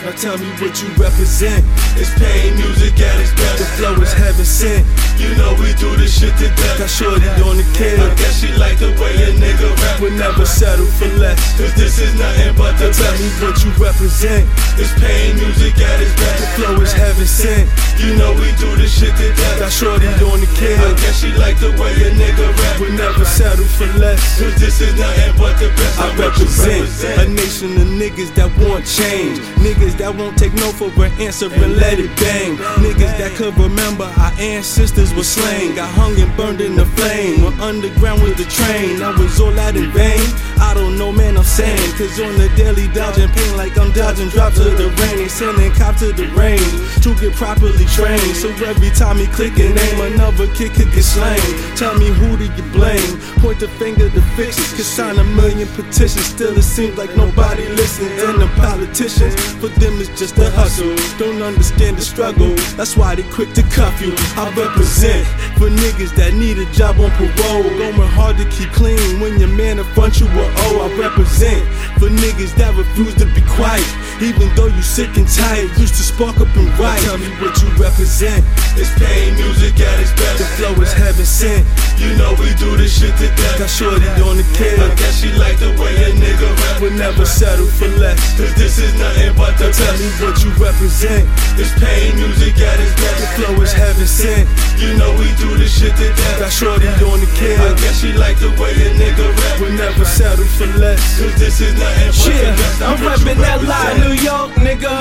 Now tell me what you represent. It's pain music at its best. The flow is heaven sent. You know we do this shit to death. Got shorty on the kill. I guess she like the way a nigga rap. We'll never settle for less. Cause this is nothing but the Tell best. me what you represent. It's pain music at its best. The flow is heaven sent. You know we do this shit to Got death. shorty on the I kill. guess she like the way a nigga rap. We'll never settle for less. Cause this is nothing but the best. I what you represent a nation of niggas that want change. Niggas that won't take no for an answer and let it bang. Niggas that could remember our ancestors were slain. Got hung and burned in the flame. When underground was the train, I was all that in vain. I don't know, man, I'm saying. Cause on the daily dodging pain like I'm dodging drops of the rain. Sending cops to the range to get properly trained. So every time he click a name, another kid could get slain. Tell me who do you blame? Point the finger to fix it. Cause sign a million petitions. Still it seems like nobody listens. And the politicians, for them it's just a hustle. Don't understand the struggle. That's why they quick to cuff you. I represent for niggas that need a job on parole. Going hard to keep clean when your man in front you will owe. I represent for niggas that refuse to be quiet. Even though you sick and tired, used to spark up and write. Tell me what you represent. It's pain music at its best. The best. flow is heaven sent. You know we do this shit to death. Got shorty on the I kill. guess she like the way a nigga rap. We'll never settle for less. Cause this is nothing but the Tell me best. what you represent. It's pain music at its best. The flow is heaven sent. You know we do this shit to death. Got shorty on the I kill. guess she like the way a nigga rap. We'll never settle for less. Cause this is nothing but the Yeah, best. Now I'm what you reppin' that lie. New York, nigga.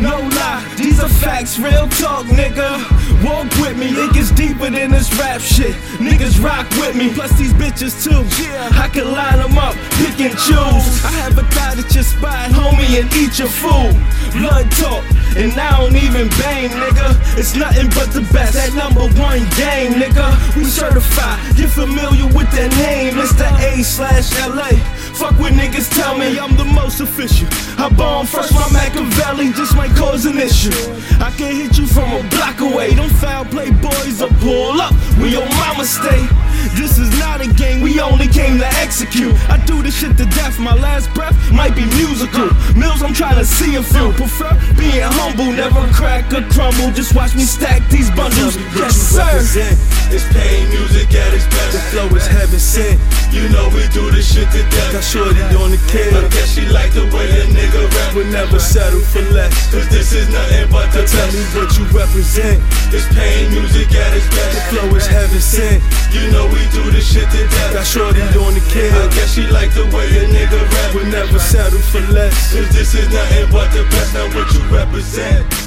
No lie, these are facts, real talk, nigga. Walk with me, it gets deeper than this rap shit. Niggas rock with me, plus these bitches too. I can line them up, pick and choose. I have a thought at your spot, homie, and eat your food. Blood talk, and I don't even bang, nigga. It's nothing but the best, that number one game, nigga. We certified, get familiar with that name. Mr. A slash LA. Fuck what niggas tell me, I'm the most official. I bomb first, my Machiavelli just might cause an issue. I can hit you from a block away. Don't foul play boys will pull up where your mama stay. This is not a game, we only came to execute. I do this shit to death, my last breath might be musical. Mills, I'm trying to see if you prefer being humble, never crack or crumble. Just watch me stack these bundles. Yes, sir. It's pain music at its best. The flow is heaven sent. You know we do this shit to Got death. shorty on the I kill. guess she like the way a nigga rap. We'll never settle for less. Cause this is nothing but the Tell me what you represent. This pain music at its best. The best. flow is heaven sent. You know we do this shit to death. Got shorty on the I kill. guess she like the way a nigga rap. We'll never settle for less. Cause this is nothing but the best. Now what you represent.